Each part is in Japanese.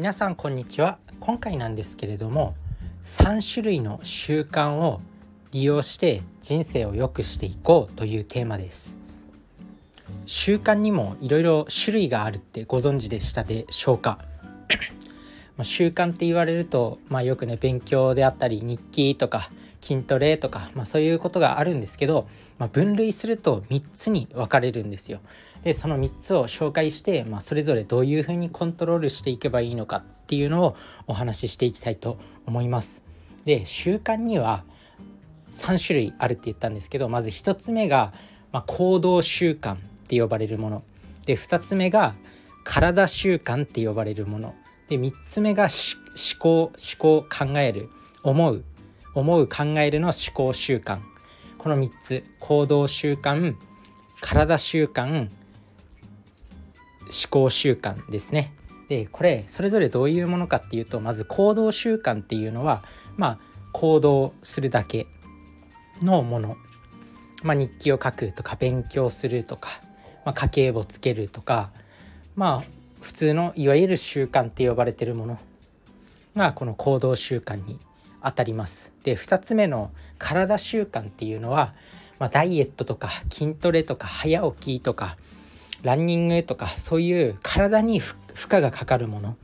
皆さんこんにちは。今回なんですけれども3種類の習慣を利用して人生を良くしていこうというテーマです。習慣にもいろいろ種類があるってご存知でしたでしょうか？習慣って言われると、まあ、よくね勉強であったり日記とか筋トレとか、まあ、そういうことがあるんですけど、まあ、分類すると3つに分かれるんですよ。でその3つを紹介して、まあ、それぞれどういうふうにコントロールしていけばいいのかっていうのをお話ししていきたいと思います。で習慣には3種類あるって言ったんですけどまず1つ目が、まあ、行動習慣って呼ばれるもので2つ目が体習慣って呼ばれるもので3つ目が思考思考考える思う思う考えるの思考習慣。この3つ。行動習慣体習慣思考習慣ですね。でこれそれぞれどういうものかっていうとまず行動習慣っていうのはまあ行動するだけのもの、まあ、日記を書くとか勉強するとか、まあ、家計簿つけるとかまあ普通のいわゆる習慣って呼ばれてるものがこの行動習慣に当たります。で2つ目の体習慣っていうのは、まあ、ダイエットとか筋トレとか早起きとかランニングとかそういう体に負荷がかかるもの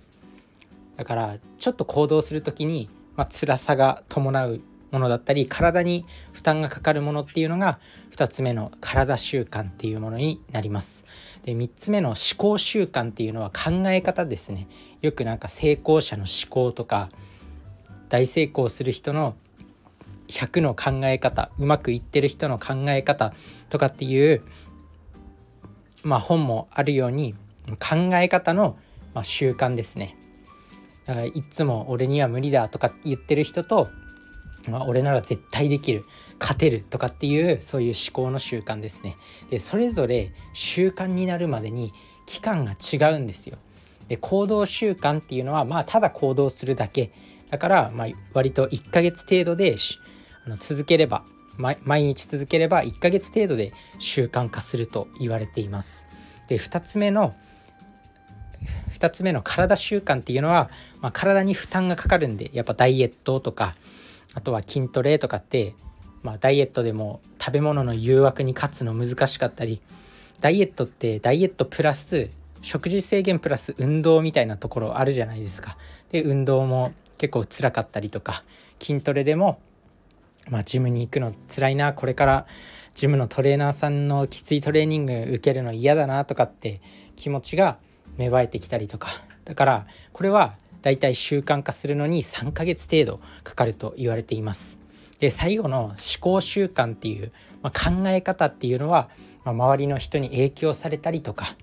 だからちょっと行動する時に、まあ、辛さが伴うものだったり体に負担がかかるものっていうのが2つ目の体習慣っていうものになります。で3つ目の思考習慣っていうのは考え方ですね。よくなんか成功者の思考とか大成功する人の100の考え方うまくいってる人の考え方とかっていうまあ本もあるように考え方の、まあ、習慣ですね。だからいつも俺には無理だとか言ってる人と、まあ、俺なら絶対できる勝てるとかっていうそういう思考の習慣ですね。でそれぞれ習慣になるまでに期間が違うんですよ。で行動習慣っていうのはまあただ行動するだけだから、まあ、割と1ヶ月程度であの続ければ毎日続ければ1ヶ月程度で習慣化すると言われています。で2つ目の2つ目の体習慣っていうのは、まあ、体に負担がかかるんでやっぱダイエットとかあとは筋トレとかって、まあ、ダイエットでも食べ物の誘惑に勝つの難しかったりダイエットってダイエットプラス食事制限プラス運動みたいなところあるじゃないですか。で運動も結構辛かったりとか筋トレでもまあジムに行くの辛いなこれからジムのトレーナーさんのきついトレーニング受けるの嫌だなとかって気持ちが芽生えてきたりとかだからこれはだいたい習慣化するのに3ヶ月程度かかると言われています。で最後の思考習慣っていう、まあ、考え方っていうのは、まあ、周りの人に影響されたりとか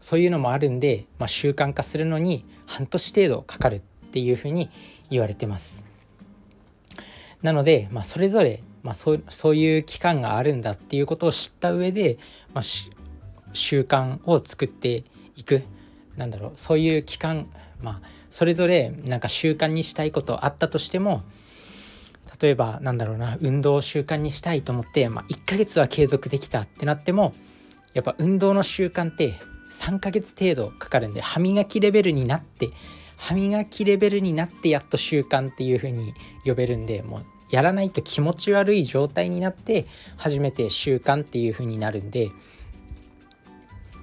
そういうのもあるんで、まあ、習慣化するのに半年程度かかるっていうふうに言われてます。なので、まあ、それぞれ、まあ、そうそういう期間があるんだっていうことを知った上で、まあ、習慣を作っていくなんだろうそういう期間、まあ、それぞれなんか習慣にしたいことあったとしても例えばなんだろうな運動を習慣にしたいと思って、まあ、1ヶ月は継続できたってなってもやっぱ運動の習慣って3ヶ月程度かかるんで歯磨きレベルになって歯磨きレベルになってやっと習慣っていう風に呼べるんでもうやらないと気持ち悪い状態になって初めて習慣っていう風になるんで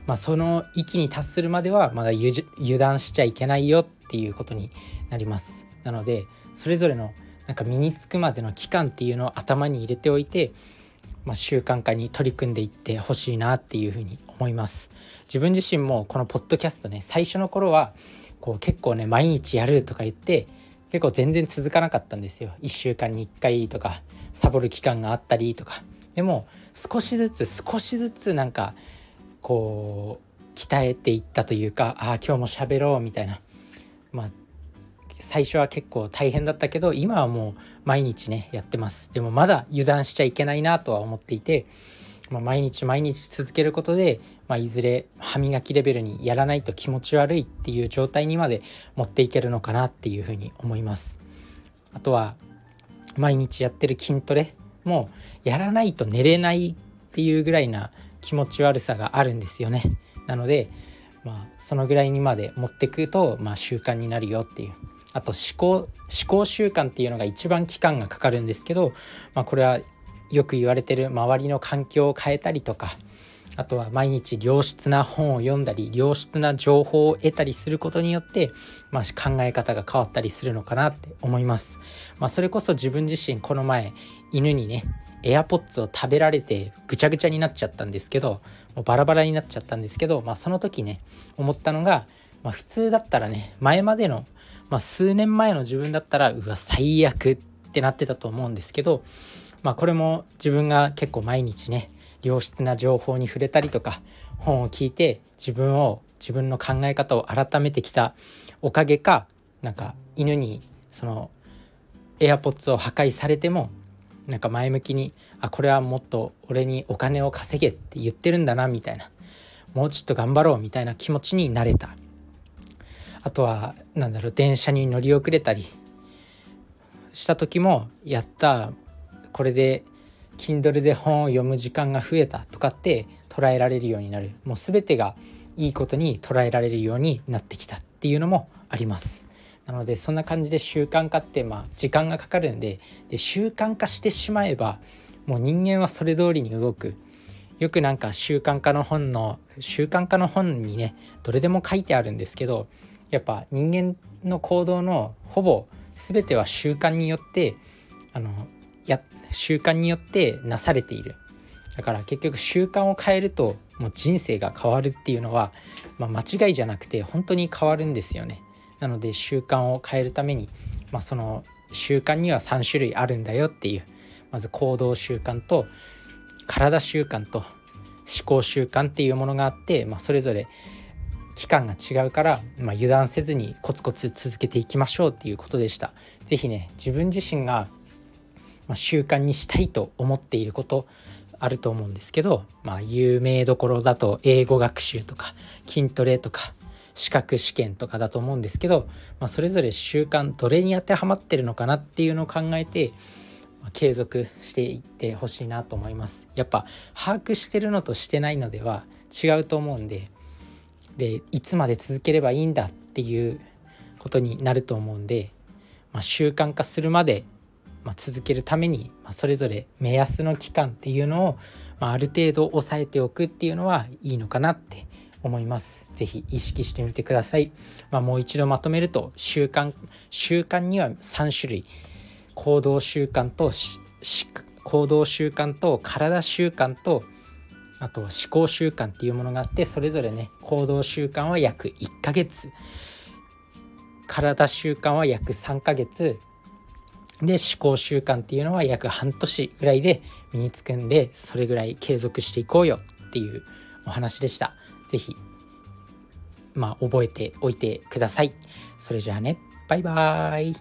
まあその域に達するまではまだ油断しちゃいけないよっていうことになります。なのでそれぞれのなんか身につくまでの期間っていうのを頭に入れておいてまあ、習慣化に取り組んでいってほしいなっていうふうに思います。自分自身もこのポッドキャストね最初の頃はこう結構ね毎日やるとか言って結構全然続かなかったんですよ。1週間に1回とかサボる期間があったりとか。でも少しずつ少しずつなんかこう鍛えていったというかああ今日も喋ろうみたいな。まあ最初は結構大変だったけど今はもう毎日ねやってます。でもまだ油断しちゃいけないなとは思っていて、まあ、毎日毎日続けることで、まあ、いずれ歯磨きレベルにやらないと気持ち悪いっていう状態にまで持っていけるのかなっていうふうに思います。あとは毎日やってる筋トレもやらないと寝れないっていうぐらいな気持ち悪さがあるんですよね。なのでまあそのぐらいにまで持ってくと、まあ、習慣になるよっていう。あと思考思考習慣っていうのが一番期間がかかるんですけど、まあ、これはよく言われてる周りの環境を変えたりとかあとは毎日良質な本を読んだり良質な情報を得たりすることによって、まあ、考え方が変わったりするのかなって思います。まあ、それこそ自分自身この前犬にねエアポッツを食べられてぐちゃぐちゃになっちゃったんですけどもうバラバラになっちゃったんですけど、まあ、その時ね思ったのが、まあ、普通だったらね前までの、まあ、数年前の自分だったらうわ最悪ってなってたと思うんですけど、まあ、これも自分が結構毎日ね良質な情報に触れたりとか本を聞いて自分を自分の考え方を改めてきたおかげかなんか犬にそのエアポッツを破壊されてもなんか前向きにあこれはもっと俺にお金を稼げって言ってるんだなみたいな。もうちょっと頑張ろうみたいな気持ちになれた。あとは何だろう電車に乗り遅れたりした時もやったこれで Kindle で本を読む時間が増えたとかって捉えられるようになる。もう全てがいいことに捉えられるようになってきたっていうのもあります。なのでそんな感じで習慣化ってまあ時間がかかるんでで習慣化してしまえばもう人間はそれ通りに動く。よくなんか習慣化の本の習慣化の本にねどれでも書いてあるんですけどやっぱ人間の行動のほぼ全ては習慣によってあのや習慣によってなされているだから結局習慣を変えるともう人生が変わるっていうのは、まあ、間違いじゃなくて本当に変わるんですよねなので習慣を変えるために、まあ、その習慣には3種類あるんだよっていうまず行動習慣と体習慣と思考習慣っていうものがあって、まあ、それぞれ期間が違うから、まあ、油断せずにコツコツ続けていきましょうっていうことでした。是非ね自分自身がま習慣にしたいと思っていることあると思うんですけど、まあ、有名どころだと英語学習とか筋トレとか資格試験とかだと思うんですけど、まあ、それぞれ習慣どれに当てはまってるのかなっていうのを考えて、まあ、継続していってほしいなと思います。やっぱ把握してるのとしてないのでは違うと思うんででいつまで続ければいいんだっていうことになると思うんで、まあ、習慣化するまで、まあ、続けるために、まあ、それぞれ目安の期間っていうのを、まあ、ある程度抑えておくっていうのはいいのかなって思います。ぜひ意識してみてください。まあ、もう一度まとめると習慣習慣には3種類行動習慣と行動習慣と体習慣とあとは思考習慣っていうものがあってそれぞれね行動習慣は約1ヶ月体習慣は約3ヶ月で思考習慣っていうのは約半年ぐらいで身につくんでそれぐらい継続していこうよっていうお話でした。是非まあ覚えておいてください。それじゃあねバイバーイ